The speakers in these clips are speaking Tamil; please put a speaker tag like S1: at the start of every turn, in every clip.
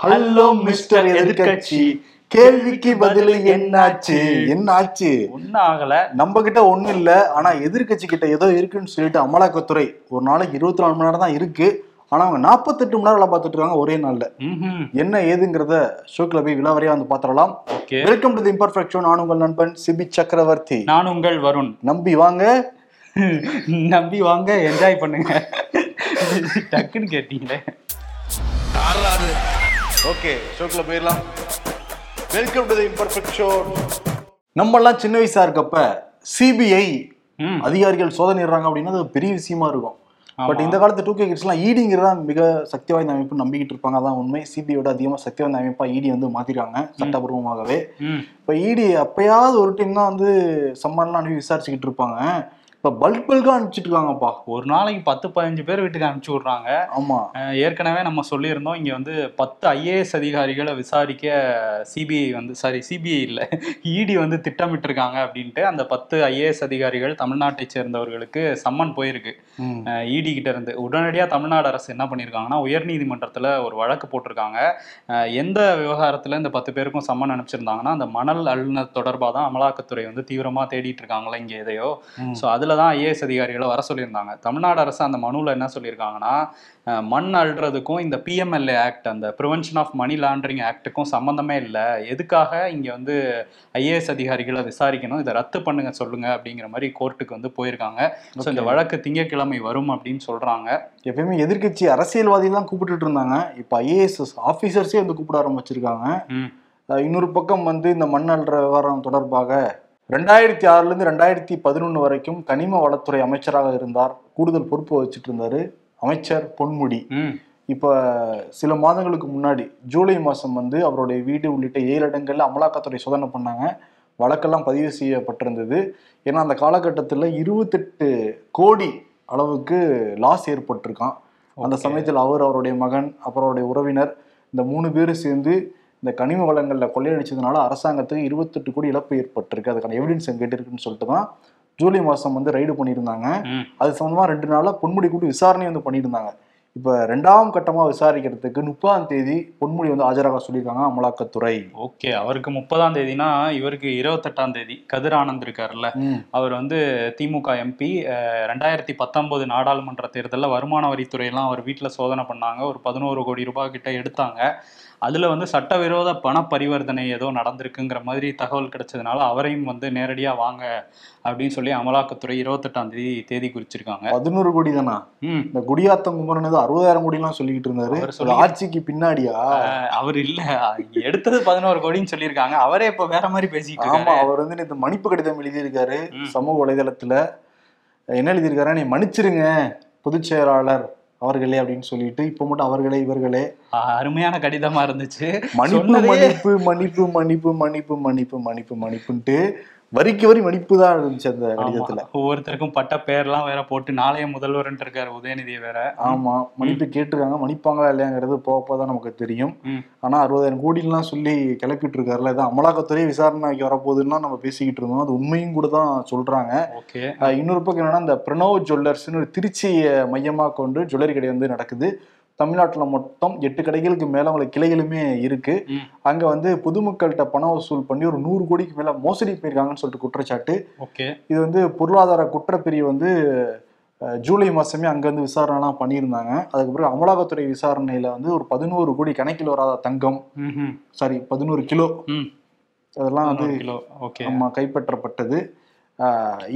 S1: ஹலோ மிஸ்டர் எதிர்க்கட்சி. கேள்விக்கு பதில் என்னாச்சு? என்னாச்சு?
S2: ஒன்னும் ஆகல
S1: நம்ம கிட்ட ஒண்ணும் இல்ல. ஆனா எதிர்க்கட்சி கிட்ட ஏதோ இருக்குன்னு சொல்லிட்டு அமலாக்கத்துறை ஒரு நாளைக்கு இருபத்தி நாலு மணி நேரம் தான் இருக்கு. ஆனா அவங்க நாற்பத்தெட்டு மணி நேரம் வேலை பார்த்துட்டு இருக்காங்க ஒரே நாள்ல. என்ன ஏதுங்கிறத ஷோக்கில் போய் விலாவரியா வந்து பாத்திரலாம்
S2: okay.
S1: Welcome to the imperfect show நான் உங்கள் நண்பன் சிபி சக்கரவர்த்தி.
S2: நான் உங்கள் வருண்.
S1: நம்பி வாங்க.
S2: நம்பி வாங்க. என்ஜாய் பண்ணுங்க. டக்குன்னு கேட்டீங்களே.
S1: ஓகே ஷோக்கில் போயிடலாம். Welcome to the imperfect show நம்மெல்லாம் சின்ன வயசா இருக்கப்ப சிபிஐ அதிகாரிகள் சோதனைடுறாங்க அப்படின்னா அது பெரிய விஷயமா இருக்கும். பட். இந்த காலத்து டூ கே கிட்ஸ்லாம் ஈடிங்கிறதா மிக சக்தி வாய்ந்த அமைப்பு நம்பிக்கிட்டு இருப்பாங்க. அதான் உண்மை. சிபிஐயோட அதிகமாக சக்தி வாய்ந்த அமைப்பா இடி வந்து மாத்திருக்காங்க சட்டபூர்வமாகவே. இப்போ இடி அப்பயாவது ஒரு டைம் தான் வந்து சம்மன்லாம் அனுப்பி விசாரிச்சுக்கிட்டு இருப்பாங்க. இப்போ பல்க் பல்காக அனுப்பிச்சிட்டு இருக்காங்கப்பா
S2: ஒரு நாளைக்கு பத்து பதினஞ்சு பேர் வீட்டுக்கு அனுப்பிச்சு விடுறாங்க.
S1: ஆமா.
S2: அஹ் ஏற்கனவே நம்ம சொல்லியிருந்தோம் இங்க வந்து பத்து ஐஏஎஸ் அதிகாரிகளை விசாரிக்க சிபிஐ வந்து சாரி சிபிஐ இல்ல இடி வந்து திட்டமிட்டிருக்காங்க அப்படின்ட்டு அந்த பத்து ஐஏஎஸ் அதிகாரிகள் தமிழ்நாட்டை சேர்ந்தவர்களுக்கு சம்மன் போயிருக்கு. இடி கிட்ட இருந்து. உடனடியா தமிழ்நாடு அரசு என்ன பண்ணியிருக்காங்கன்னா உயர்நீதிமன்றத்துல ஒரு வழக்கு போட்டிருக்காங்க. எந்த விவகாரத்துல இந்த பத்து பேருக்கும் சம்மன் அனுப்பிச்சிருந்தாங்கன்னா அந்த மணல் அள்ளினர் தொடர்பாக தான் அமலாக்கத்துறை வந்து தீவிரமா தேடிட்டு இருக்காங்களா இங்க எதையோ. ஸோ அதில் தான் ஐஏஎஸ் அதிகாரிகளை வர சொல்லியிருந்தாங்க. தமிழ்நாடு அரசு அந்த மனுவில் என்ன சொல்லியிருக்காங்கன்னா மண் அள்ளுறதுக்கும் இந்த பிஎம்எல்ஏ ஆக்ட் அந்த ப்ரிவென்ஷன் ஆஃப் மணி லாண்டரிங் ஆக்ட்டுக்கும் சம்மந்தமே இல்லை. எதுக்காக இங்கே வந்து ஐஏஎஸ் அதிகாரிகளை விசாரிக்கணும்? இதை ரத்து பண்ணுங்க சொல்லுங்க அப்படிங்கிற மாதிரி கோர்ட்டுக்கு வந்து போயிருக்காங்க. ஸோ இந்த வழக்கு திங்கட்கிழமை வரும் அப்படின்னு சொல்றாங்க.
S1: எப்பயுமே எதிர்க்கட்சி அரசியல்வாதி தான் கூப்பிட்டுட்டு இருந்தாங்க. இப்போ ஐஏஎஸ் ஆஃபீஸர்ஸே வந்து கூப்பிட ஆரம்பிச்சிருக்காங்க. இன்னொரு பக்கம் வந்து இந்த மண் அள்ளுற விவகாரம் தொடர்பாக ரெண்டாயிரத்தி ஆறுலேருந்து ரெண்டாயிரத்தி பதினொன்று வரைக்கும் கனிம வளத்துறை அமைச்சராக இருந்தார். கூடுதல் பொறுப்பு வச்சுட்டு இருந்தாரு அமைச்சர் பொன்முடி. இப்போ சில மாதங்களுக்கு முன்னாடி ஜூலை மாதம் வந்து அவருடைய வீடு உள்ளிட்ட ஏழு இடங்கள்ல அமலாக்கத்துறை சோதனை பண்ணாங்க. வழக்கெல்லாம் பதிவு செய்யப்பட்டிருந்தது. ஏன்னா அந்த காலகட்டத்தில் இருபத்தெட்டு கோடி அளவுக்கு லாஸ் ஏற்பட்டிருக்கான் அந்த. சமயத்தில் அவர் அவருடைய மகன் அப்புறம் அவருடைய உறவினர் இந்த மூணு பேரும் சேர்ந்து இந்த கனிம வளங்களில் கொள்ளையடிச்சதுனால அரசாங்கத்துக்கு இருபத்தெட்டு கோடி இழப்பு ஏற்பட்டிருக்கு. அதுக்கான எவிடன்ஸ் எங்கிட்ட இருக்குன்னு சொல்லிட்டு தான் ஜூலை மாதம் வந்து ரைடு பண்ணியிருந்தாங்க. அது சம்பந்தமா ரெண்டு நாளா பொன்முடி கூட்டி விசாரணை வந்து பண்ணியிருந்தாங்க. இப்ப ரெண்டாம் கட்டமா விசாரிக்கிறதுக்கு முப்பதாம் தேதி பொன்முடி வந்து ஆஜராக சொல்லியிருக்காங்க அமலாக்கத்துறை.
S2: ஓகே அவருக்கு முப்பதாம் தேதினா இவருக்கு இருபத்தெட்டாம் தேதி கதிர் ஆனந்த் இருக்காருல்ல.
S1: ம்,
S2: அவர் வந்து திமுக எம்பி ரெண்டாயிரத்தி பத்தொன்பது நாடாளுமன்ற தேர்தலில் வருமான வரித்துறையெல்லாம் அவர் வீட்டில் சோதனை பண்ணாங்க. ஒரு பதினோரு கோடி ரூபாய் கிட்ட எடுத்தாங்க. அதில் வந்து சட்டவிரோத பண பரிவர்த்தனை ஏதோ நடந்திருக்குங்கிற மாதிரி தகவல் கிடைச்சதுனால அவரையும் வந்து நேரடியாக வாங்க அப்படின்னு சொல்லி அமலாக்கத்துறை இருபத்தெட்டாம் தேதி தேதி குறிச்சிருக்காங்க.
S1: பதினோரு கோடி தானா? இந்த குடியாத்தம் குமரன் அறுபதாயிரம் கோடி எல்லாம் சொல்லிக்கிட்டு இருந்தாரு ஆட்சிக்கு பின்னாடியா?
S2: அவர் இல்ல. எடுத்தது பதினோரு கோடின்னு சொல்லியிருக்காங்க. அவரே இப்ப வேற மாதிரி பேசிட்டு
S1: ஆமா அவர் வந்து இந்த மன்னிப்பு கடிதம் எழுதியிருக்காரு. சமூக வலைதளத்துல. என்ன எழுதியிருக்காரு நீ மன்னிச்சிருங்க பொதுச் செயலாளர். அவர்களே அப்படின்னு சொல்லிட்டு இப்ப மட்டும் அவர்களே இவர்களே.
S2: அருமையான கடிதமா இருந்துச்சு.
S1: மன்னிப்பு மன்னிப்பு மன்னிப்பு மன்னிப்பு மன்னிப்பு மன்னிப்பு மன்னிப்பு மன்னிப்புன்ட்டு வரிக்கு வரி மன்னிப்பு தான் இருந்துச்சு அந்த கடிதத்துல.
S2: ஒவ்வொருத்தருக்கும் பட்ட பேர்லாம் வேற போட்டு நாளைய முதல்வர்ன்ட்டு இருக்காரு உதயநிதி வேற.
S1: ஆமா. மன்னிப்பு கேட்டிருக்காங்க. மன்னிப்பாங்களா இல்லையாங்கிறது போக போக தான் நமக்கு தெரியும். ஆனா அறுபதாயிரம் கோடிலாம் சொல்லி கிளப்பிட்டு இருக்காருல்ல இதான் அமலாக்கத்துறை விசாரணைக்கு வரப்போகுதுன்னா நம்ம பேசிக்கிட்டு இருந்தோம். அது உண்மையும் கூட தான் சொல்றாங்க. இன்னொரு பக்கம் என்னன்னா இந்த பிரணவ் ஜுவல்லர்ஸ்னு ஒரு திருச்சியை மையமா கொண்டு ஜுவல்லரி கடை வந்து நடக்குது. தமிழ்நாட்டுல மொத்தம் எட்டு கடைகளுக்கு மேல அவங்களுக்கு கிளைகளுமே இருக்கு. அங்க வந்து பொதுமக்கள்கிட்ட பணம் வசூல் பண்ணி ஒரு நூறு கோடிக்கு மேல மோசடி பண்ணியிருக்காங்கன்னு சொல்லிட்டு குற்றச்சாட்டு.
S2: ஓகே.
S1: இது வந்து பொருளாதார குற்றப்பிரிவு வந்து ஜூலை மாசமே அங்க வந்து விசாரணைலாம் பண்ணியிருந்தாங்க. அதுக்கு பிறகு அமலாக்கத்துறை விசாரணையில வந்து ஒரு பதினோரு கோடி கணக்கில் வராத தங்கம். சாரி பதினோரு கிலோ. அதெல்லாம் வந்து
S2: கிலோ. ஓகே.
S1: நம்ம கைப்பற்றப்பட்டது.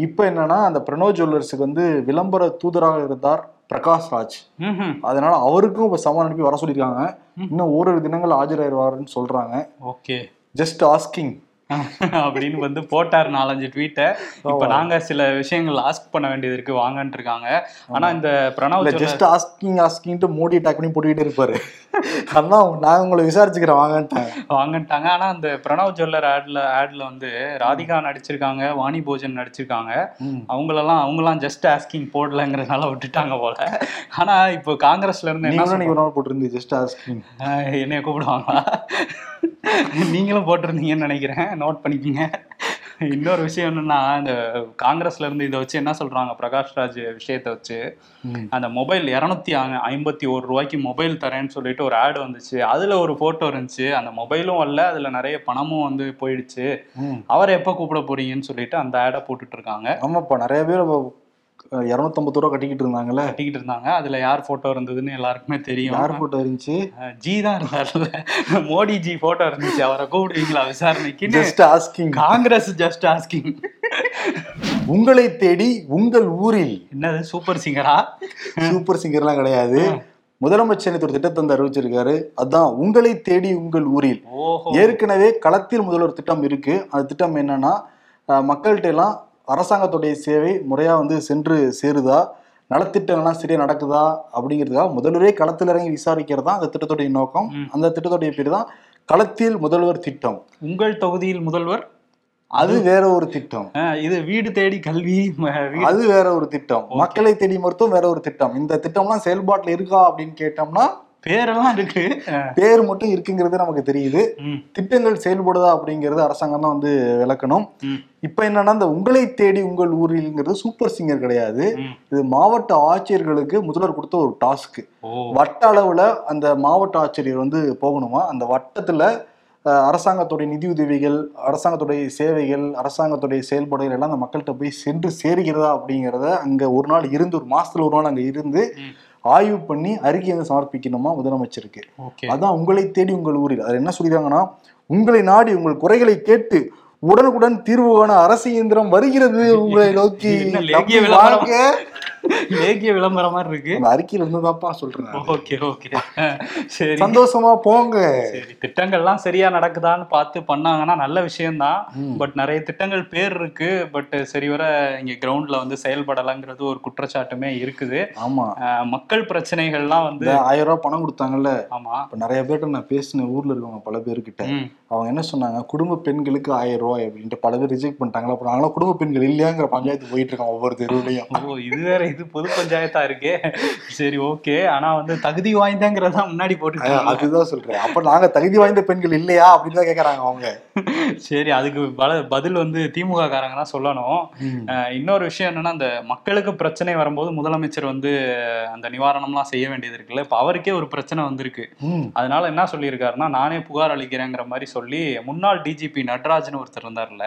S1: இப்போ என்னன்னா அந்த பிரணவ் ஜுவல்லர்ஸுக்கு வந்து விளம்பர தூதராக இருந்தார். பிரகாஷ் ராஜ். அதனால அவருக்கும் இப்போ சம்மன் அனுப்பி வர சொல்லியிருக்காங்க. இன்னும் ஓரிரு தினங்கள் ஆஜராயிருவாருன்னு சொல்றாங்க.
S2: ஓகே.
S1: ஜஸ்ட் ஆஸ்கிங்
S2: அப்படின்னு வந்து போட்டார் நாலஞ்சு ட்வீட்டை இப்ப நாங்க சில விஷயங்கள் ஆஸ்க் பண்ண வேண்டியது இருக்கு வாங்கன்ட்டு இருக்காங்க. ஆனா இந்த பிரணவ்
S1: ஜஸ்ட் ஆஸ்கிங் ஆஸ்கிங்ட்டு மோடி அட்டாக் பண்ணி போட்டுக்கிட்டே இருப்பாரு. அதான் நான் உங்களை விசாரிச்சுக்கிறேன் வாங்கன்ட்டேன்.
S2: வாங்கன்ட்டாங்க. ஆனா அந்த பிரணவ் ஜுவல்லர் ஆட்ல ஆட்ல வந்து ராதிகா நடிச்சிருக்காங்க வாணி போஜன் நடிச்சிருக்காங்க. அவங்களெல்லாம் அவங்கலாம் ஜஸ்ட் ஆஸ்கிங் போடலங்கிறதுனால விட்டுட்டாங்க போல. ஆனா இப்போ காங்கிரஸ்ல இருந்து என்ன
S1: போட்டிருந்து ஜஸ்ட் ஆஸ்கிங்
S2: என்னைய கூப்பிடுவாங்களா? நீங்களும் போட்டிருந்தீங்கன்னு நினைக்கிறேன். நோட் பண்ணிக்கோங்க. இன்னொரு விஷயம் என்னன்னா இந்த காங்கிரஸ்ல இருந்து இதை வச்சு என்ன சொல்றாங்க பிரகாஷ் ராஜ் விஷயத்தை வச்சு. அந்த மொபைல் இரநூத்தி ஐம்பத்தி ஒரு ரூபாய்க்கு மொபைல் தரேன்னு சொல்லிட்டு ஒரு ஆடு வந்துச்சு. அதுல ஒரு போட்டோ இருந்துச்சு. அந்த மொபைலும் வரல அதுல நிறைய பணமும் வந்து போயிடுச்சு. அவரை எப்ப கூப்பிட போறீங்கன்னு சொல்லிட்டு அந்த ஆடை போட்டுட்டு இருக்காங்க.
S1: ஆமாப்பா நிறைய பேர் இரநூத்தம்பது ரூபா கட்டிக்கிட்டு இருந்தாங்கல்ல?
S2: கட்டிக்கிட்டு இருந்தாங்க. அதுல யார் போட்டோ இருந்ததுன்னு எல்லாருக்குமே தெரியும்.
S1: யார் போட்டோ இருந்துச்சு?
S2: ஜி தான் இருந்தார்ல. மோடி ஜி போட்டோ இருந்துச்சு. அவரை கூப்பிடுவீங்களா விசாரணைக்குன்னு?
S1: Just asking
S2: Congress just asking
S1: உங்களை தேடி உங்கள் ஊரில்.
S2: என்னது சூப்பர் சிங்கரா
S1: சூப்பர் சிங்கர்லாம் கிடையாது. முதலமைச்சர் ஒரு திட்டத்தை வந்து அறிவிச்சிருக்காரு. அதான் உங்களை தேடி உங்கள் ஊரில். ஏற்கனவே களத்தில் முதல்வர் திட்டம் இருக்கு. அந்த திட்டம் என்னன்னா மக்கள்கிட்ட எல்லாம் அரசாங்கத்துடைய சேவை முறையா வந்து சென்று சேருதா? நலத்திட்டங்கள்லாம் சரியா நடக்குதா? அப்படிங்கிறதுக்காக முதல்வரே களத்தில் இறங்கி விசாரிக்கிறது தான் அந்த திட்டத்துடைய நோக்கம். அந்த திட்டத்துடைய பேர் தான் களத்தில் முதல்வர் திட்டம்.
S2: உங்கள் தொகுதியில் முதல்வர்?
S1: அது வேற ஒரு திட்டம்.
S2: இது வீடு தேடி கல்வி
S1: அது வேற ஒரு திட்டம். மக்களை தேடி மருத்துவம் வேற ஒரு திட்டம். இந்த திட்டம்லாம் செயல்பாட்டுல இருக்கா அப்படின்னு கேட்டோம்னா
S2: பேரெல்லாம் இருக்கு.
S1: பேர் மட்டும் இருக்குங்கிறது நமக்கு தெரியுது. திட்டங்கள் செயல்படுதா அப்படிங்கிறது அரசாங்கம் தான் வந்து விளக்கணும். இப்ப என்னன்னா இந்த உங்களை தேடி உங்கள் ஊரில்ங்கிறது சூப்பர் சிங்கர் கிடையாது. இது மாவட்ட ஆட்சியர்களுக்கு முதல்வர் கொடுத்த ஒரு டாஸ்க் வட்ட அளவுல அந்த மாவட்ட ஆட்சியர் வந்து போகணுமா? அந்த வட்டத்துல அரசாங்கத்துடைய நிதியுதவிகள் அரசாங்கத்துடைய சேவைகள் அரசாங்கத்துடைய செயல்பாடுகள் எல்லாம் அந்த மக்கள்கிட்ட போய் சென்று சேர்கிறதா அப்படிங்கிறத அங்க ஒரு நாள் இருந்து ஒரு மாசத்துல ஒரு நாள் அங்க இருந்து. ஆய்வு பண்ணி அறிக்கை வந்து சமர்ப்பிக்கணுமா முதலமைச்சருக்கு? அதான் உங்களை தேடி உங்கள் ஊரில். அது என்ன சொல்லிருக்காங்கன்னா உங்களை நாடி உங்கள் குறைகளை கேட்டு உடனுக்குடன் தீர்வு காண அரசு இயந்திரம் வருகிறது. உங்களை நோக்கி நம்பி
S2: விளம்பரம்? மாதிரி இருக்கு.
S1: அறிக்கையில இருந்து தான்ப்பா சொல்றேன்.
S2: Okay okay. சரி.
S1: சந்தோஷமா போங்க.
S2: சரி திட்டங்கள்லாம் சரியா நடக்குதான்னு பார்த்து பண்ணாங்கன்னா நல்ல விஷயம்தான். பட் நிறைய திட்டங்கள் பேர் இருக்கு. பட் சரிவர இங்க கிரவுண்ட்ல வந்து செயல்படலைங்கிறது ஒரு குற்றச்சாட்டுமே இருக்குது.
S1: ஆமா.
S2: மக்கள் பிரச்சனைகள்லாம் வந்து
S1: ஆயிரம் ரூபாய் பணம் கொடுத்தாங்கல்ல.
S2: ஆமா.
S1: இப்ப நிறைய பேர்ட்ட நான் பேசின ஊர்ல இருக்கவங்க பல பேர்கிட்ட. அவங்க என்ன சொன்னாங்க? குடும்ப பெண்களுக்கு ஆயிரம் ரூபாய் அப்படின்ட்டு பல பேர் ரிஜெக்ட் பண்ணிட்டாங்களா? அப்ப நாங்களாம் குடும்ப பெண்கள் இல்லையாங்கிற பஞ்சாயத்து போயிட்டு இருக்கோம் ஒவ்வொரு தெருவுலையும்.
S2: இது வேற இது பொது பஞ்சாயத்தா இருக்கே. சரி ஓகே. ஆனா வந்து தகுதி வாய்ந்தங்கிறதா முன்னாடி போட்டுருக்காங்க.
S1: அதுதான் சொல்றேன். அப்ப நாங்க தகுதி வாய்ந்த பெண்கள் இல்லையா அப்படின்னு தான் கேக்குறாங்க அவங்க.
S2: சரி அதுக்கு பல பதில் வந்து திமுக காரங்க தான் சொல்லணும். இன்னொரு விஷயம் என்னன்னா அந்த மக்களுக்கு பிரச்சனை வரும்போது முதலமைச்சர் வந்து அந்த நிவாரணம்லாம் செய்ய வேண்டியது இருக்குல்ல. இப்ப அவருக்கே ஒரு பிரச்சனை வந்திருக்கு. அதனால என்ன சொல்லியிருக்காருன்னா நானே புகார் அளிக்கிறேங்கிற மாதிரி சொல்லி முன்னாள் டிஜிபி நட்ராஜ்னு ஒருத்தர் இருந்தார்ல.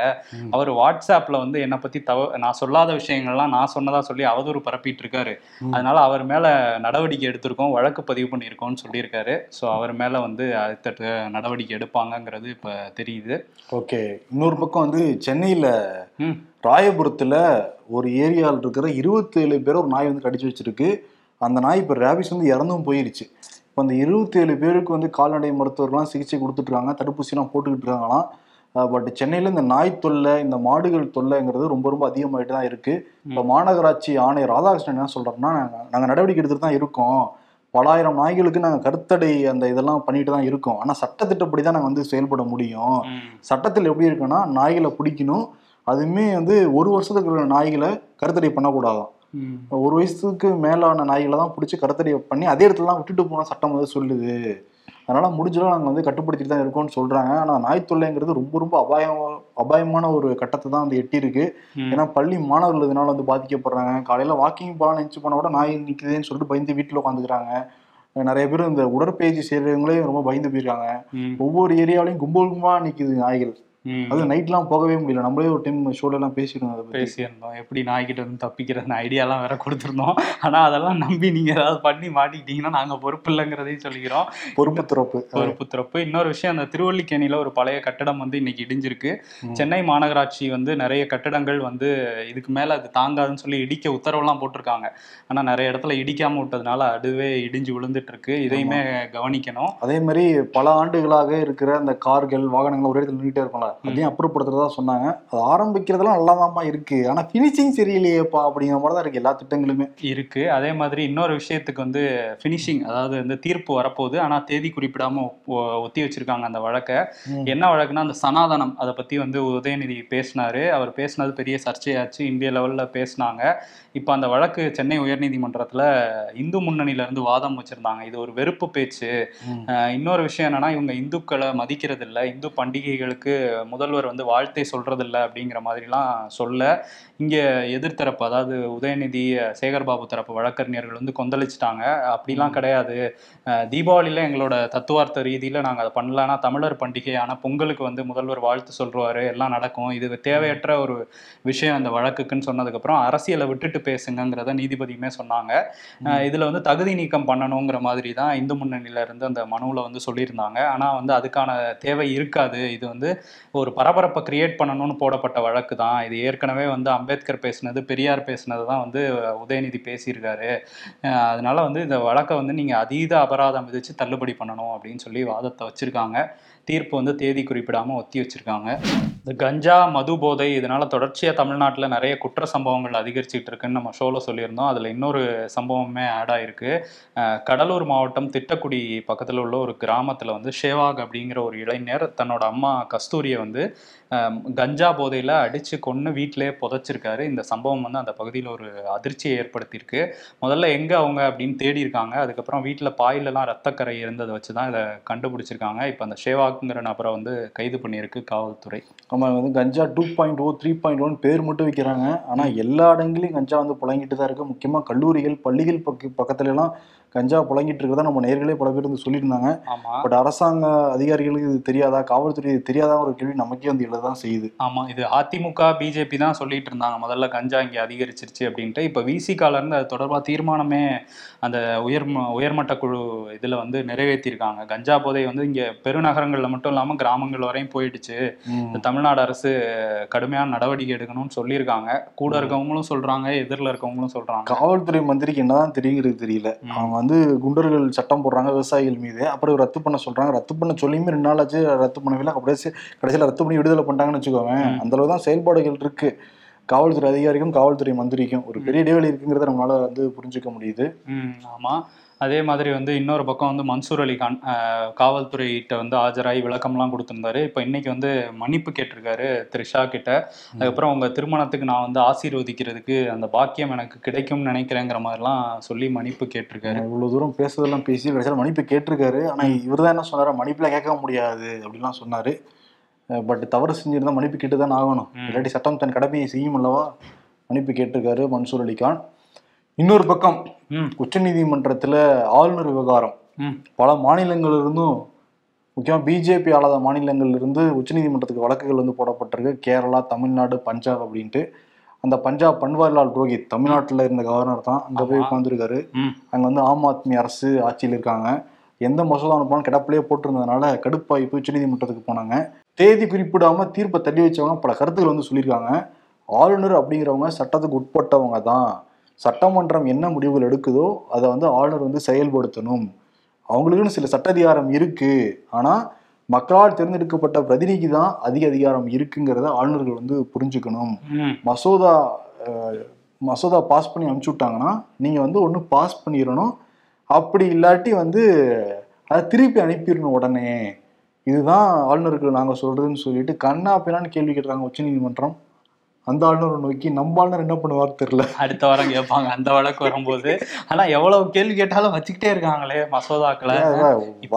S2: அவர் வாட்ஸ்அப்ல வந்து என்னை பத்தி தவ நான் சொல்லாத விஷயங்கள்லாம் நான் சொன்னதா சொல்லி அவதூறு பரப்பிட்டு இருக்காரு. அதனால அவர் மேல நடவடிக்கை எடுத்திருக்கோம் வழக்கு பதிவு பண்ணியிருக்கோம்னு சொல்லியிருக்காரு. ஸோ அவர் மேல வந்து அடுத்த நடவடிக்கை எடுப்பாங்கங்கிறது இப்ப தெரியுது.
S1: ஓகே. இன்னொரு பக்கம் வந்து சென்னையில ராயபுரத்துல ஒரு ஏரியாவில் இருக்கிற இருபத்தேழு பேரை ஒரு நாய் வந்து கடிச்சு வச்சிருக்கு. அந்த நாய் இப்போ ரேபிஸ் வந்து இறந்தும் போயிருச்சு. இப்போ அந்த இருபத்தேழு பேருக்கு வந்து கால்நடை மருத்துவர்கள்லாம் சிகிச்சை கொடுத்துட்ருக்காங்க தடுப்பூசிலாம் போட்டுக்கிட்டு இருக்காங்களாம். பட் சென்னையில் இந்த நாய் தொல்லை இந்த மாடுகள் தொல்லைங்கிறது ரொம்ப ரொம்ப அதிகமாயிட்டு தான் இருக்கு. இப்போ மாநகராட்சி ஆணையர் ராதாகிருஷ்ணன் என்ன சொல்றாருன்னா நாங்கள் நடவடிக்கை எடுத்துட்டு தான் இருக்கோம். பலாயிரம் நாய்களுக்கு நாங்கள் கருத்தடை அந்த இதெல்லாம் பண்ணிட்டு தான் இருக்கோம். ஆனால் சட்டத்திட்டப்படி தான் நாங்கள் வந்து செயல்பட முடியும். சட்டத்தில் எப்படி இருக்குன்னா நாய்களை பிடிக்கணும். அதுவுமே வந்து ஒரு வருஷத்துக்கு இருக்கிற நாய்களை கருத்தடை பண்ணக்கூடாதாம்
S2: ம்.
S1: ஒரு வயசுக்கு மேலான நாய்களை தான் பிடிச்சி கருத்தடை பண்ணி அதே இடத்துல தான் விட்டுட்டு போன சட்டம் வந்து சொல்லுது. அதனால முடிஞ்சளவு நாங்கள் வந்து கட்டுப்படுத்திட்டு தான் இருக்கோம்னு சொல்றாங்க. ஆனால் நாய் தொல்லைங்கிறது ரொம்ப ரொம்ப அபாயம் அபாயமான ஒரு கட்டத்தை தான் வந்து எட்டியிருக்கு. ஏன்னா பள்ளி மாணவர்கள் இதனால வந்து பாதிக்கப்படுறாங்க. காலையில வாக்கிங் போகலாம் நினச்சி போனா கூட நாய் நிற்குதுன்னு சொல்லிட்டு பயந்து வீட்டில் உட்காந்துக்கிறாங்க. நிறைய பேர் இந்த உடற்பயிற்சி செய்யறவங்களே ரொம்ப பயந்து போயிருக்காங்க. ஒவ்வொரு ஏரியாவிலையும் கும்பல் கும்பலா நிக்குது நாய்கள். அது நைட்லாம் போகவே முடியல. நம்மளே ஒரு டைம் ஷோல எல்லாம் பேசிருந்தோம் அதை
S2: பேசியிருந்தோம். எப்படி நாய்கிட்ட இருந்து தப்பிக்கிறதுன்னு ஐடியாலாம் வேற கொடுத்துருந்தோம். ஆனா அதெல்லாம் நம்பி நீங்க ஏதாவது பண்ணி மாட்டிக்கிட்டீங்கன்னா நாங்க பொறுப்பு இல்லைங்கிறதையும் சொல்லிக்கிறோம்.
S1: பொறுப்பு துறப்பு.
S2: பொறுப்பு திறப்பு. இன்னொரு விஷயம் அந்த திருவல்லிக்கேணியில ஒரு பழைய கட்டடம் வந்து இன்னைக்கு இடிஞ்சிருக்கு. சென்னை மாநகராட்சி வந்து நிறைய கட்டடங்கள் வந்து இதுக்கு மேல அது தாங்காதுன்னு சொல்லி இடிக்க உத்தரவுலாம் போட்டிருக்காங்க. ஆனா நிறைய இடத்துல இடிக்காம விட்டதுனால அதுவே இடிஞ்சு விழுந்துட்டு இருக்கு இதையுமே கவனிக்கணும்.
S1: அதே மாதிரி பல ஆண்டுகளாக இருக்கிற அந்த கார்கள் வாகனங்கள் ஒரே இடத்துல நின்றுட்டே இருக்கும்ல. அதையும் அப்புறப்படுத்துறதா சொன்னாங்க. அது ஆரம்பிக்கிறதெல்லாம் நல்லா இருக்கு. ஆனா ஃபினிஷிங் சரியில்லையேப்பா அப்படிங்கிற மாதிரி தான் இருக்கு எல்லா திட்டங்களுமே.
S2: இருக்கு. அதே மாதிரி இன்னொரு விஷயத்துக்கு வந்து ஃபினிஷிங் அதாவது வந்து தீர்ப்பு வரப்போகுது. ஆனா தேதி குறிப்பிடாம ஒத்தி வச்சிருக்காங்க அந்த வழக்கை. என்ன வழக்குனா அந்த சனாதனம் அதை பத்தி வந்து உதயநிதி பேசினாரு. அவர் பேசினது பெரிய சர்ச்சையாச்சு. இந்திய லெவல்ல பேசினாங்க. இப்போ அந்த வழக்கு சென்னை உயர்நீதிமன்றத்துல இந்து முன்னணியில இருந்து வாதம் வச்சிருந்தாங்க. இது ஒரு வெறுப்பு பேச்சு. இன்னொரு விஷயம் என்னன்னா இவங்க இந்துக்களை மதிக்கிறது இல்ல இந்து பண்டிகைகளுக்கு முதல்வர் வந்து வாழ்த்தை சொல்றதில்ல அப்படிங்கிற மாதிரிலாம் சொல்ல இங்கே எதிர்த்தரப்பு அதாவது உதயநிதி சேகர்பாபு தரப்பு வழக்கறிஞர்கள் வந்து கொந்தளிச்சிட்டாங்க. அப்படிலாம் கிடையாது. தீபாவளியில எங்களோட தத்துவார்த்த ரீதியில நாங்கள் அதை பண்ணலன்னா தமிழர் பண்டிகையான பொங்கலுக்கு வந்து முதல்வர் வாழ்த்து சொல்றாரு எல்லாம் நடக்கும். இது தேவையற்ற ஒரு விஷயம் அந்த வழக்குக்குன்னு சொன்னதுக்கப்புறம் அரசியலை விட்டுட்டு பேசுங்கிறத நீதிபதியுமே சொன்னாங்க. இதுல வந்து தகுதி நீக்கம் பண்ணணுங்கிற மாதிரி தான் இந்து முன்னணியில இருந்து அந்த மனுவில் வந்து சொல்லியிருந்தாங்க. ஆனா வந்து அதுக்கான தேவை இருக்காது. இது வந்து ஒரு பரபரப்பை கிரியேட் பண்ணணும்னு போடப்பட்ட வழக்கு தான். இது ஏற்கனவே வந்து அம்பேத்கர் பேசினது பெரியார் பேசினது தான் வந்து உதயநிதி பேசியிருக்காரு. அதனால வந்து இந்த வழக்கை வந்து நீங்கள் அதீத அபராதம் விதிச்சு தள்ளுபடி பண்ணணும் அப்படின்னு சொல்லி வாதத்தை வச்சுருக்காங்க. தீர்ப்பு வந்து தேதி குறிப்பிடாமல் ஒத்தி வச்சிருக்காங்க. இந்த கஞ்சா மது போதை இதனால தொடர்ச்சியாக தமிழ்நாட்டில் நிறைய குற்ற சம்பவங்கள் அதிகரிச்சுட்டு இருக்குன்னு நம்ம ஷோவில் சொல்லியிருந்தோம். அதில் இன்னொரு சம்பவமே ஆட் ஆயிருக்கு. கடலூர் மாவட்டம் திட்டக்குடி பக்கத்தில் உள்ள ஒரு கிராமத்தில் வந்து ஷேவாக் அப்படிங்கிற ஒரு இளைஞர் தன்னோட அம்மா கஸ்தூரியை வந்து கஞ்சா போதையில் அடித்து கொன்று வீட்டிலேயே புதைச்சிருக்காரு. இந்த சம்பவம் வந்து அந்த பகுதியில் ஒரு அதிர்ச்சியை ஏற்படுத்தியிருக்கு. முதல்ல எங்கே அவங்க அப்படின்னு தேடி இருக்காங்க அதுக்கப்புறம் வீட்டில் பாயிலெல்லாம் ரத்தக்கரை இருந்ததை வச்சு தான் இதை கண்டுபிடிச்சிருக்காங்க. இப்போ அந்த ஷேவாக்குங்கிற நபரை வந்து கைது பண்ணியிருக்கு காவல்துறை.
S1: ஆமாம் வந்து கஞ்சா two point O three point one பேர் மட்டும் வைக்கிறாங்க. ஆனால் எல்லா இடங்களையும் கஞ்சா வந்து புழங்கிட்டு தான் இருக்குது முக்கியமாக கல்லூரிகள் பள்ளிகள் பக்க பக்கத்துலலாம் கஞ்சா புழங்கிட்டு இருக்கிறதா நம்ம நேர்களே பல பேர் வந்து சொல்லியிருந்தாங்க. பட் அரசாங்க அதிகாரிகளுக்கு இது தெரியாதா காவல்துறை இது தெரியாதா ஒரு கேள்வி நமக்கே வந்து எழதான் செய்யுது.
S2: ஆமா இது அதிமுக பிஜேபி தான் சொல்லிட்டு இருந்தாங்க முதல்ல கஞ்சா இங்கே அதிகரிச்சிருச்சு அப்படின்ட்டு. இப்போ விசிகால இருந்து அது தொடர்பாக தீர்மானமே அந்த உயர் உயர்மட்ட குழு இதுல வந்து நிறைவேற்றியிருக்காங்க கஞ்சா போதை வந்து இங்க பெருநகரங்கள்ல மட்டும் இல்லாம கிராமங்கள் வரையும் போயிடுச்சு. இந்த தமிழ்நாடு அரசு கடுமையான நடவடிக்கை எடுக்கணும்னு சொல்லியிருக்காங்க. கூட இருக்கவங்களும் சொல்றாங்க எதிரில் இருக்கவங்களும் சொல்றாங்க.
S1: காவல்துறை மந்திரிக்கு என்னதான் தெரியுங்கிறது தெரியல. அவங்க வந்து குண்டர்கள் சட்டம் போடுறாங்க விவசாயிகள் மீது. அப்புறம் ரத்து பண்ண சொல்றாங்க. ரத்து பண்ண சொல்லியுமே ரெண்டு நாள் ஆச்சு. ரத்து பண்ணவே கடைசி கடைசியில் ரத்து பண்ணி விடுதலை பண்ணிட்டாங்கன்னு வச்சுக்கோங்க
S2: ம்.
S1: அந்த அளவு தான் செயல்பாடுகள் இருக்கு. காவல்துறை அதிகாரிக்கும் காவல்துறை மந்திரிக்கும் ஒரு பெரிய இடைவெளி இருக்குங்கிறத நம்மளால வந்து புரிஞ்சுக்க முடியுது.
S2: ஆமா. அதே மாதிரி வந்து இன்னொரு பக்கம் வந்து மன்சூர் அலிகான் அஹ், காவல்துறையிட்ட வந்து ஆஜராகி விளக்கம்லாம் கொடுத்திருந்தாரு. இப்போ இன்னைக்கு வந்து மன்னிப்பு கேட்டிருக்காரு திரு ஷா கிட்ட. அதுக்கப்புறம் உங்க திருமணத்துக்கு நான் வந்து ஆசீர்வதிக்கிறதுக்கு அந்த பாக்கியம் எனக்கு கிடைக்கும்னு நினைக்கிறேங்கிற மாதிரிலாம் சொல்லி மன்னிப்பு கேட்டிருக்காரு.
S1: இவ்வளவு தூரம் பேசுறதெல்லாம் பேசி கடைசியில் மன்னிப்பு கேட்டிருக்காரு. ஆனா இவர் தான் என்ன சொன்னாரு? மன்னிப்புல கேட்க முடியாது அப்படிலாம் சொன்னாரு. பட் தவறு செஞ்சிருந்தா மன்னிப்பு கேட்டு தான் ஆகணும். இல்லாட்டி சட்டம் தன் கடமையை செய்யும் அல்லவா? மன்னிப்பு கேட்டிருக்காரு மன்சூர் அலிகான் இன்னொரு பக்கம்
S2: ம்.
S1: உச்சநீதிமன்றத்துல ஆளுநர் விவகாரம். பல மாநிலங்கள்ல இருந்தும் முக்கியமாக பிஜேபி ஆளாத மாநிலங்கள்ல இருந்து உச்சநீதிமன்றத்துக்கு வழக்குகள் வந்து போடப்பட்டிருக்கு. கேரளா தமிழ்நாடு பஞ்சாப் அப்படின்ட்டு. அந்த பஞ்சாப் பன்வாரிலால் புரோஹித் தமிழ்நாட்டுல இருந்த கவர்னர் தான் அங்க போய். உட்காந்துருக்காரு அங்க வந்து ஆம் ஆத்மி அரசு ஆட்சியில் இருக்காங்க. எந்த மசோதா அனுப்பினாலும் கிடப்பிலேயே போட்டிருந்ததுனால கடுப்பாகி போய் உச்சநீதிமன்றத்துக்கு போனாங்க. தேதி குறிப்பிடாம தீர்ப்பை தள்ளி வச்சவங்க பல கருத்துக்கள் வந்து சொல்லியிருக்காங்க. ஆளுநர் அப்படிங்கிறவங்க சட்டத்துக்கு உட்பட்டவங்க தான். சட்டமன்றம் என்ன முடிவுகள் எடுக்குதோ அதை வந்து ஆளுநர் வந்து செயல்படுத்தணும். அவங்களுக்குன்னு சில சட்ட அதிகாரம் இருக்கு. ஆனா மக்களால் தேர்ந்தெடுக்கப்பட்ட பிரதிநிதிக்கு தான் அதிக அதிகாரம் இருக்குங்கிறத ஆளுநர்கள் வந்து புரிஞ்சுக்கணும். மசோதா மசோதா பாஸ் பண்ணி அனுப்பிச்சு விட்டாங்கன்னா நீங்கள் வந்து ஒன்று பாஸ் பண்ணிடணும் அப்படி இல்லாட்டி வந்து அதை திருப்பி அனுப்பிடணும் உடனே. இதுதான் ஆளுநருக்கு நாங்கள் சொல்றதுன்னு சொல்லிட்டு கண்ணா பின்னான்னு கேள்வி கேட்டுறாங்க உச்சநீதிமன்றம். அந்த ஆளுநர் நோக்கி நம்ம ஆளுநர் என்ன பண்ணுவார் தெரியல.
S2: அடுத்த வாரம் கேட்பாங்க. அந்த வழக்கு வரும்போது. ஆனா எவ்வளவு கேள்வி கேட்டாலும் வச்சுக்கிட்டே இருக்காங்களே மசோதாக்களை.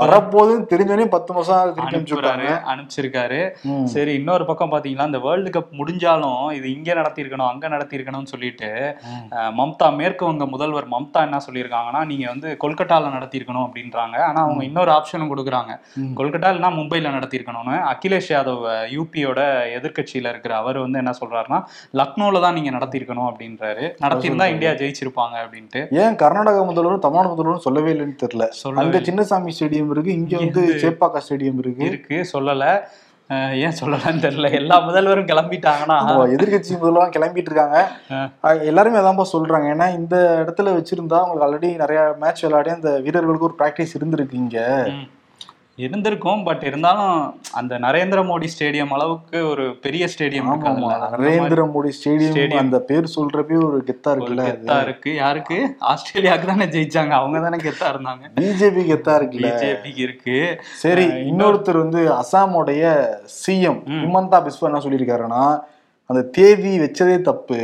S1: வரப்போதுன்னு தெரிஞ்சோடனே பத்து மாசம் திருப்பி அனுப்பிச்சு
S2: அனுப்புறாரு
S1: விட்டாங்க.
S2: அனுப்பிச்சிருக்காரு. சரி இன்னொரு பக்கம் பாத்தீங்கன்னா இந்த வேர்ல்டு கப் முடிஞ்சாலும் இது இங்க நடத்தியிருக்கணும் அங்க நடத்தியிருக்கணும்னு சொல்லிட்டு மம்தா மேற்கு வங்க முதல்வர் மம்தா என்ன சொல்லியிருக்காங்கன்னா நீங்க வந்து கொல்கட்டால நடத்தியிருக்கணும் அப்படின்றாங்க. ஆனா அவங்க இன்னொரு ஆப்ஷனும் கொடுக்குறாங்க. கொல்கட்டா இல்லைன்னா மும்பைல நடத்தியிருக்கணும்னு. அகிலேஷ் யாதவ் யூபியோட எதிர்க்கட்சியில இருக்கிற அவர் வந்து என்ன சொல்றாருன்னா லக்னோல தான் நீங்க நடத்தியிருக்கணும் அப்படின்றாரு. நடத்தியிருந்தா. இந்தியா ஜெயிச்சிருப்பாங்க அப்படின்ட்டு.
S1: ஏன் கர்நாடக முதல்வரும் தமிழ்நாடு முதல்வரும் சொல்லவே இல்லைன்னு தெரியல. அங்க சின்னசாமி ஸ்டேடியம் இருக்கு இங்க வந்து சேப்பாக்கா ஸ்டேடியம் இருக்கு.
S2: இருக்கு சொல்லல. ஏன் சொல்லலன்னு தெரியல. எல்லா முதல்வரும் கிளம்பிட்டாங்கன்னா.
S1: ஆமா, எதிர்க்கட்சி முதல்வரும் கிளம்பிட்டு இருக்காங்க எல்லாருமே அதான்ப்பா சொல்றாங்க. ஏன்னா இந்த இடத்துல வச்சிருந்தா உங்களுக்கு ஆல்ரெடி நிறைய மேட்ச் விளையாடி அந்த வீரர்களுக்கு ஒரு பிராக்டிஸ் இருந்திருக்கு இங்க.
S2: இருந்திருக்கும் பட் இருந்தாலும் அந்த நரேந்திர மோடி ஸ்டேடியம் அளவுக்கு ஒரு பெரிய ஸ்டேடியம்
S1: நரேந்திர மோடி ஸ்டேடியம். அந்த பேர் சொல்றப்பே ஒரு கெத்தா இருக்குல்ல?
S2: கெத்தா இருக்கு. யாருக்கு? ஆஸ்திரேலியாவுக்கு தானே ஜெயிச்சாங்க. அவங்க தானே கெத்தா இருந்தாங்க.
S1: பிஜேபி கெத்தா இருக்குல்ல?
S2: பிஜேபிக்கு இருக்கு.
S1: சரி இன்னொருத்தர் வந்து அசாமோடைய சிஎம். ஹிமந்தா பிஸ்வா என்ன சொல்லியிருக்காருன்னா அந்த தேதி வச்சதே தப்பு.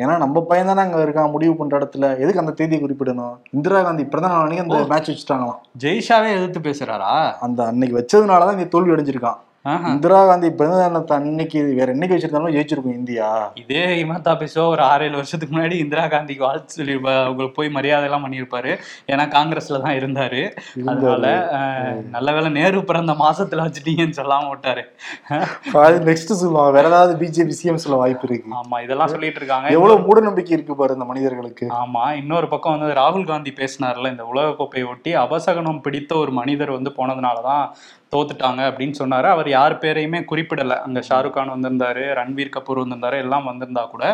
S1: ஏன்னா நம்ம பையன் தானே அங்க இருக்கான் முடிவு பண்ற இடத்துல. எதுக்கு அந்த தேதியை குறிப்பிடணும்? இந்திரா காந்தி நாள் அன்னைக்கு அந்த மேட்ச் வச்சுட்டாங்களாம்.
S2: ஜெய்ஷாவே எதிர்த்து பேசுறாரா?
S1: அந்த அன்னைக்கு வச்சதுனாலதான் இங்க தோல்வி அடைஞ்சிருக்கான். இந்திரா காந்தி பிறந்த அன்னைக்கு வேற என்னைக்கு வச்சிருந்தாலும் ஜெயிச்சிருக்கும் இந்தியா.
S2: இதே ஹிமந்தா பிஸ்வா ஒரு ஆறு ஏழு வருஷத்துக்கு முன்னாடி இந்திரா காந்திக்கு வாழ்த்து சொல்லி அவங்களுக்கு போய் மரியாதை எல்லாம் பண்ணியிருப்பாரு. ஏன்னா காங்கிரஸ்ல தான் இருந்தாரு. அதனால நல்ல வேளை நேரு பிறந்த மாசத்துல வச்சுட்டீங்கன்னு சொல்லாம விட்டாரு.
S1: நெக்ஸ்ட் சொல்லுவாங்க வேற ஏதாவது பிஜேபி சிஎம் சொல்ல வாய்ப்பு இருக்கு.
S2: ஆமா இதெல்லாம் சொல்லிட்டு இருக்காங்க
S1: எவ்வளவு மூட நம்பிக்கை இருக்கு பாரு இந்த மனிதர்களுக்கு.
S2: ஆமா இன்னொரு பக்கம் வந்து ராகுல் காந்தி பேசினார்ல இந்த உலகக்கோப்பையை ஒட்டி அபசகனம் பிடித்த ஒரு மனிதர் வந்து போனதுனாலதான் தோத்துட்டாங்க அப்படின்னு சொன்னாரு. அவர் யார் பேரையுமே குறிப்பிடல. அங்க ஷாருக் கான் வந்திருந்தாரு ரன்வீர் கபூர் வந்திருந்தாரு எல்லாம் வந்திருந்தா கூட.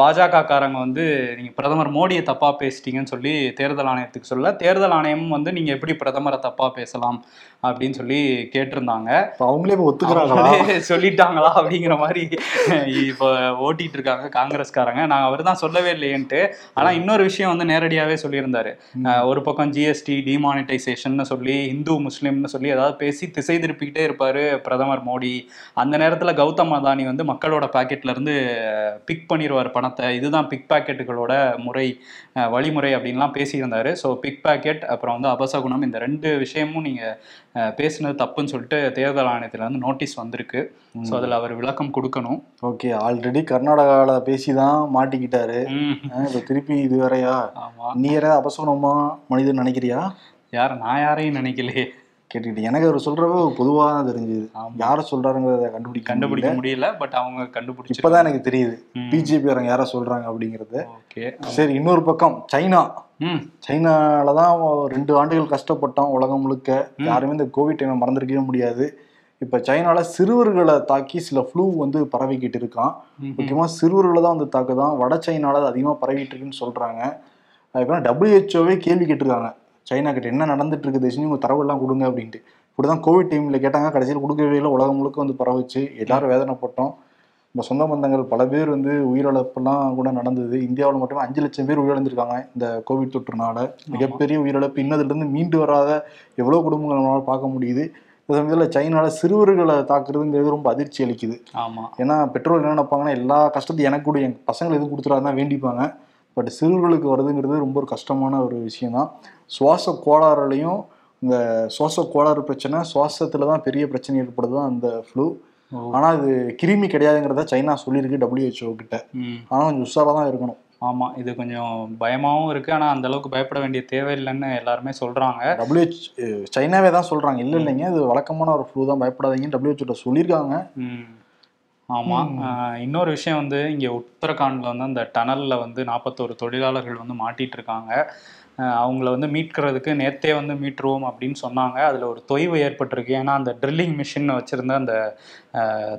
S2: பாஜக காரங்க வந்து நீங்க பிரதமர் மோடியை தப்பா பேசிட்டீங்கன்னு சொல்லி தேர்தல் ஆணையத்துக்கு சொல்ல தேர்தல் ஆணையம் வந்து நீங்க எப்படி பிரதமரை தப்பா பேசலாம் அப்படின்னு சொல்லி கேட்டிருந்தாங்க.
S1: இப்ப அவங்களே ஒத்துக்கிறாங்களா?
S2: சொல்லிட்டாங்களா அப்படிங்கிற மாதிரி இப்போ ஓட்டிட்டு இருக்காங்க காங்கிரஸ்காரங்க. நான் அவர் தான் சொல்லவே இல்லையேன்ட்டு. ஆனா இன்னொரு விஷயம் வந்து நேரடியாவே சொல்லியிருந்தாரு. ஒரு பக்கம் ஜிஎஸ்டி டிமானிட்டைசேஷன் சொல்லி இந்து முஸ்லீம்னு சொல்லி ஏதாவது பேசி திசை திருப்பிக்கிட்டே இருப்பாரு பிரதமர் மோடி. அந்த நேரத்துல கௌதம் அதானி வந்து மக்களோட பாக்கெட்ல இருந்து பிக் பண்ணிடுவார் பணத்தை. இதுதான் பிக் பாக்கெட்டுகளோட முறை வழிமுறை அப்படின்லாம் பேசியிருந்தாரு. ஸோ பிக் பாக்கெட் அப்புறம் வந்து அபசகுணம் இந்த ரெண்டு விஷயமும் நீங்க அஹ் பேசுனது தப்புன்னு சொல்லிட்டு தேர்தல் ஆணையத்துல இருந்து நோட்டீஸ் வந்திருக்கு. ஸோ அதுல அவர் விளக்கம் கொடுக்கணும்.
S1: ஓகே ஆல்ரெடி கர்நாடகால பேசிதான் மாட்டிக்கிட்டாரு.
S2: ம்,
S1: அஹ் இப்ப திருப்பி இது வேறயா நீ யார அபசகுணமா மனிதன் நினைக்கிறியா?
S2: யார்? நான் யாரையும் நினைக்கலையே.
S1: கேட்டுக்கிட்டு எனக்கு அவர் சொல்றவே ஒரு பொதுவா தான் தெரிஞ்சது. யார சொல்றாருங்கிறத கண்டுபிடிக்க
S2: கண்டுபிடிக்க
S1: முடியல.
S2: பட் அவங்க கண்டுபிடிச்சு
S1: இப்பதான் எனக்கு தெரியுது. பிஜேபி வரங்க யார சொல்றாங்க அப்படிங்கறது. சரி இன்னொரு பக்கம் சைனா. சைனால தான் ரெண்டு ஆண்டுகள் கஷ்டப்பட்டோம் உலகம் முழுக்க. யாருமே இந்த கோவிட் டைமை மறந்துருக்கவே முடியாது. இப்ப சைனால சிறுவர்களை தாக்கி சில ஃப்ளூ வந்து பரவிக்கிட்டு இருக்கான். முக்கியமா சிறுவர்களை தான் வந்து தாக்குதான். வட சைனால அது அதிகமா பரவிட்டு இருக்குன்னு சொல்றாங்க. அதுக்கப்புறம் டபிள்யூஹெச்ஓவே கேள்வி கேட்டிருக்காங்க. சைனா கிட்ட என்ன நடந்துட்டு இருக்கு தேசியம் உங்க தரவு எல்லாம் கொடுங்க அப்படின்ட்டு. இப்படிதான் கோவிட் டைம்ல கேட்டாங்க கடைசியில் கொடுக்கவே இல்லை உலகம் முழுக்க வந்து பரவுச்சு. எல்லாரும் வேதனைப்பட்டோம் நம்ம சொந்த பந்தங்கள் பல பேர் வந்து உயிரிழப்பெல்லாம் கூட நடந்தது. இந்தியாவில் மட்டுமே அஞ்சு லட்சம் பேர் உயிரிழந்திருக்காங்க இந்த கோவிட் தொற்றுனால. மிகப்பெரிய உயிரிழப்பு. இன்னதிலிருந்து மீண்டு வராத எவ்வளோ குடும்பங்கள் நம்மளால பார்க்க முடியுது. இந்த சமயத்தில் சைனால சிறுவர்களை தாக்குறதுங்கிறது ரொம்ப அதிர்ச்சி அளிக்குது.
S2: ஆமா.
S1: ஏன்னா பெற்றோர் என்ன நினைப்பாங்கன்னா எல்லா கஷ்டத்தையும் எனக்கு கூட என் பசங்களை எதுவும் கொடுத்துறாதான் வேண்டிப்பாங்க. பட் சிறுவர்களுக்கு வருதுங்கிறது ரொம்ப ஒரு கஷ்டமான ஒரு விஷயம் தான் சுவாச கோளாறுலையும் இந்த சுவாச கோளாறு பிரச்சனை சுவாசத்துல தான் பெரிய பிரச்சனை ஏற்படுது தான் அந்த ஃப்ளூ
S2: ஓ.
S1: ஆனா இது கிருமி கிடையாதுங்கிறத சைனா சொல்லியிருக்கு WHO கிட்ட.
S2: ம்.
S1: ஆனா கொஞ்சம் உஷாரா தான் இருக்கணும்.
S2: ஆமா இது கொஞ்சம் பயமாவும் இருக்கு. ஆனா அந்த அளவுக்கு பயப்பட வேண்டிய தேவையில்லைன்னு எல்லாருமே சொல்றாங்க.
S1: டபிள்யூஹெச் சைனாவே தான் சொல்றாங்க. இல்ல இல்லைங்க இது வழக்கமான ஒரு ஃப்ளூ தான். பயப்படாதீங்கன்னு கிட்ட சொல்லியிருக்காங்க.
S2: ஆமா. ஆஹ் இன்னொரு விஷயம் வந்து இங்க உத்தரகாண்ட்ல வந்து அந்த டனல்ல வந்து நாற்பத்தோரு தொழிலாளர்கள் வந்து மாட்டிட்டு இருக்காங்க அவங்கள வந்து மீட்கிறதுக்கு நேத்தே வந்து மீட்டுருவோம் அப்படின்னு சொன்னாங்க. அதுல ஒரு தொய்வு ஏற்பட்டிருக்கு. ஏன்னா அந்த ட்ரில்லிங் மிஷின் வச்சிருந்த அந்த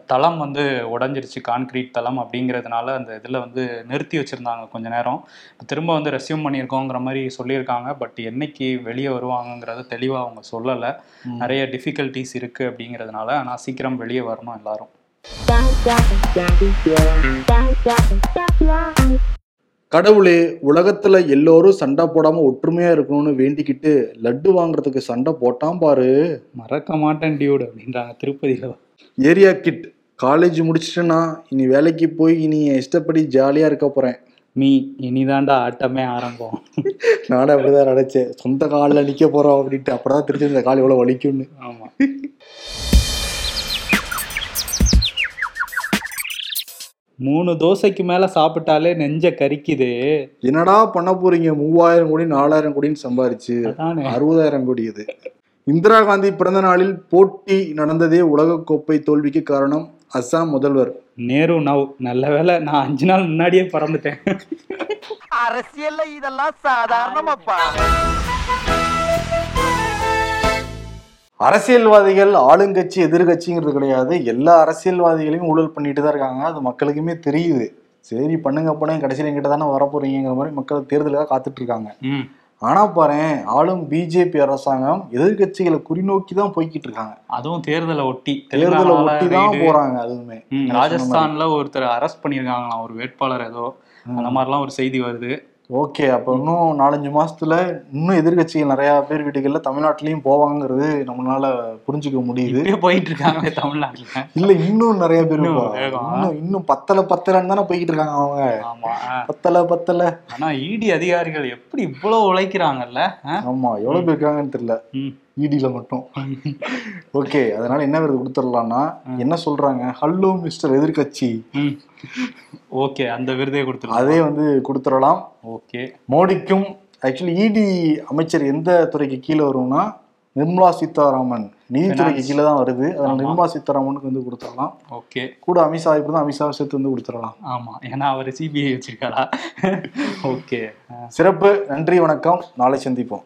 S2: தளம் வந்து உடஞ்சிருச்சு. கான்கிரீட் தளம் அப்படிங்கிறதுனால அந்த இதுல வந்து நிறுத்தி வச்சிருந்தாங்க கொஞ்ச நேரம். திரும்ப வந்து ரெஸ்யூம் பண்ணியிருக்கோங்கிற மாதிரி சொல்லியிருக்காங்க. பட் என்னைக்கு வெளியே வருவாங்கங்கிறத தெளிவா அவங்க சொல்லலை. நிறைய டிஃபிகல்ட்டிஸ் இருக்கு அப்படிங்கிறதுனால ஆனா சீக்கிரம் வெளியே வரணும் எல்லாரும்.
S1: கடவுளே உலகத்துல எல்லோரும் சண்டை போடாம ஒற்றுமையா இருக்கணும்னு வேண்டிக்கிட்டு லட்டு வாங்குறதுக்கு சண்டை போட்டான் பாரு.
S2: மறக்க மாட்டேன் டியூட் அப்படின்றாங்க திருப்பதியில
S1: ஏரியா கிட் காலேஜ் முடிச்சிட்டேன்னா இனி வேலைக்கு போய் இனி என் இஷ்டப்படி ஜாலியா இருக்க போறேன்.
S2: மீ இனிதாண்டா ஆட்டமே ஆரம்பம்.
S1: நானும் அப்படிதான் நினைச்சேன். சொந்த காலில் நிக்க போறோம் அப்படின்ட்டு அப்பதான் தெரிஞ்சு இந்த கால் எவ்வளவு வலிக்கும்னு.
S2: ஆமா. மூணு தோசைக்கு மேல சாப்பிட்டாலே நெஞ்ச கரிக்குது.
S1: என்னடா பண்ண போறீங்க? மூவாயிரம் கோடி நாலாயிரம் கோடின்னு சம்பாரிச்சு. அறுபதாயிரம் கோடி இது. இந்திரா காந்தி பிறந்த நாளில் போட்டி நடந்ததே உலகக்கோப்பை தோல்விக்கு காரணம் அஸ்ஸாம் முதல்வர்.
S2: நேரு நவ் நல்ல வேளை நான் அஞ்சு நாள் முன்னாடியே பறந்துட்டேன்.
S3: அரசியல்ல இதெல்லாம் சாதாரணமாப்பா.
S1: அரசியல்வாதிகள் ஆளுங்கட்சி எதிர்கட்சிங்கிறது கிடையாது. எல்லா அரசியல்வாதிகளையும் ஊழல் பண்ணிட்டு தான் இருக்காங்க. அது மக்களுக்குமே தெரியுது. சரி பண்ணுங்க பண்ணுங்க. கடைசியில் எங்கிட்ட தானே வரப்போறீங்கிற மாதிரி மக்கள் தேர்தலுக்காக காத்துட்டு இருக்காங்க. ஆனா பாரேன் ஆளும் பிஜேபி அரசாங்கம் எதிர்கட்சிகளை குறிநோக்கி தான் போய்கிட்டு இருக்காங்க.
S2: அதுவும் தேர்தலை ஒட்டி
S1: தேர்தலை ஒட்டி தான். போறாங்க அதுவுமே.
S2: ராஜஸ்தான்ல ஒருத்தர் அரெஸ்ட் பண்ணியிருக்காங்களாம் ஒரு வேட்பாளர் ஏதோ. அந்த மாதிரிலாம் ஒரு செய்தி வருது.
S1: ஓகே அப்ப இன்னும் நாலஞ்சு மாசத்துல இன்னும் எதிர்கட்சிகள் நிறைய பேர் வீட்டுகள்ல தமிழ்நாட்டிலயும் போவாங்கிறது நம்மளால புரிஞ்சுக்க முடியுது.
S2: போயிட்டு இருக்காங்க தமிழ்நாட்டுல.
S1: இல்ல இன்னும் நிறைய பேர்
S2: இன்னும்.
S1: இன்னும் பத்தல பத்தலன்னு தானே போய்கிட்டு இருக்காங்க அவங்க.
S2: ஆமா.
S1: பத்தல பத்தல.
S2: ஆனா இடி அதிகாரிகள் எப்படி இவ்வளவு உழைக்கிறாங்கல்ல?
S1: ஆமா எவ்வளவு பேர் இருக்காங்கன்னு தெரியல. இடியில மட்டும். ஓகே அதனால என்ன விருது கொடுத்துடலாம்னா என்ன சொல்றாங்க? ஹல்லோ மிஸ்டர் எதிர்க்கட்சி.
S2: ஓகே அந்த விருதே கொடுத்துருவோம்
S1: அதே வந்து கொடுத்துடலாம்.
S2: ஓகே
S1: மோடிக்கும் ஆக்சுவலி இடி அமைச்சர் எந்த துறைக்கு கீழே வரும்னா நிர்மலா சீதாராமன். நீதித்துறைக்கு. கீழே தான் வருது. அதனால. நிர்மலா சீதாராமனுக்கு வந்து கொடுத்துடலாம்.
S2: ஓகே
S1: கூட அமித்ஷா இப்படி தான் அமித்ஷா சேர்த்து வந்து கொடுத்துடலாம்.
S2: ஆமா. ஏன்னா அவர் சிபிஐ வச்சிருக்காரா? ஓகே
S1: சிறப்பு. நன்றி வணக்கம். நாளை சந்திப்போம்.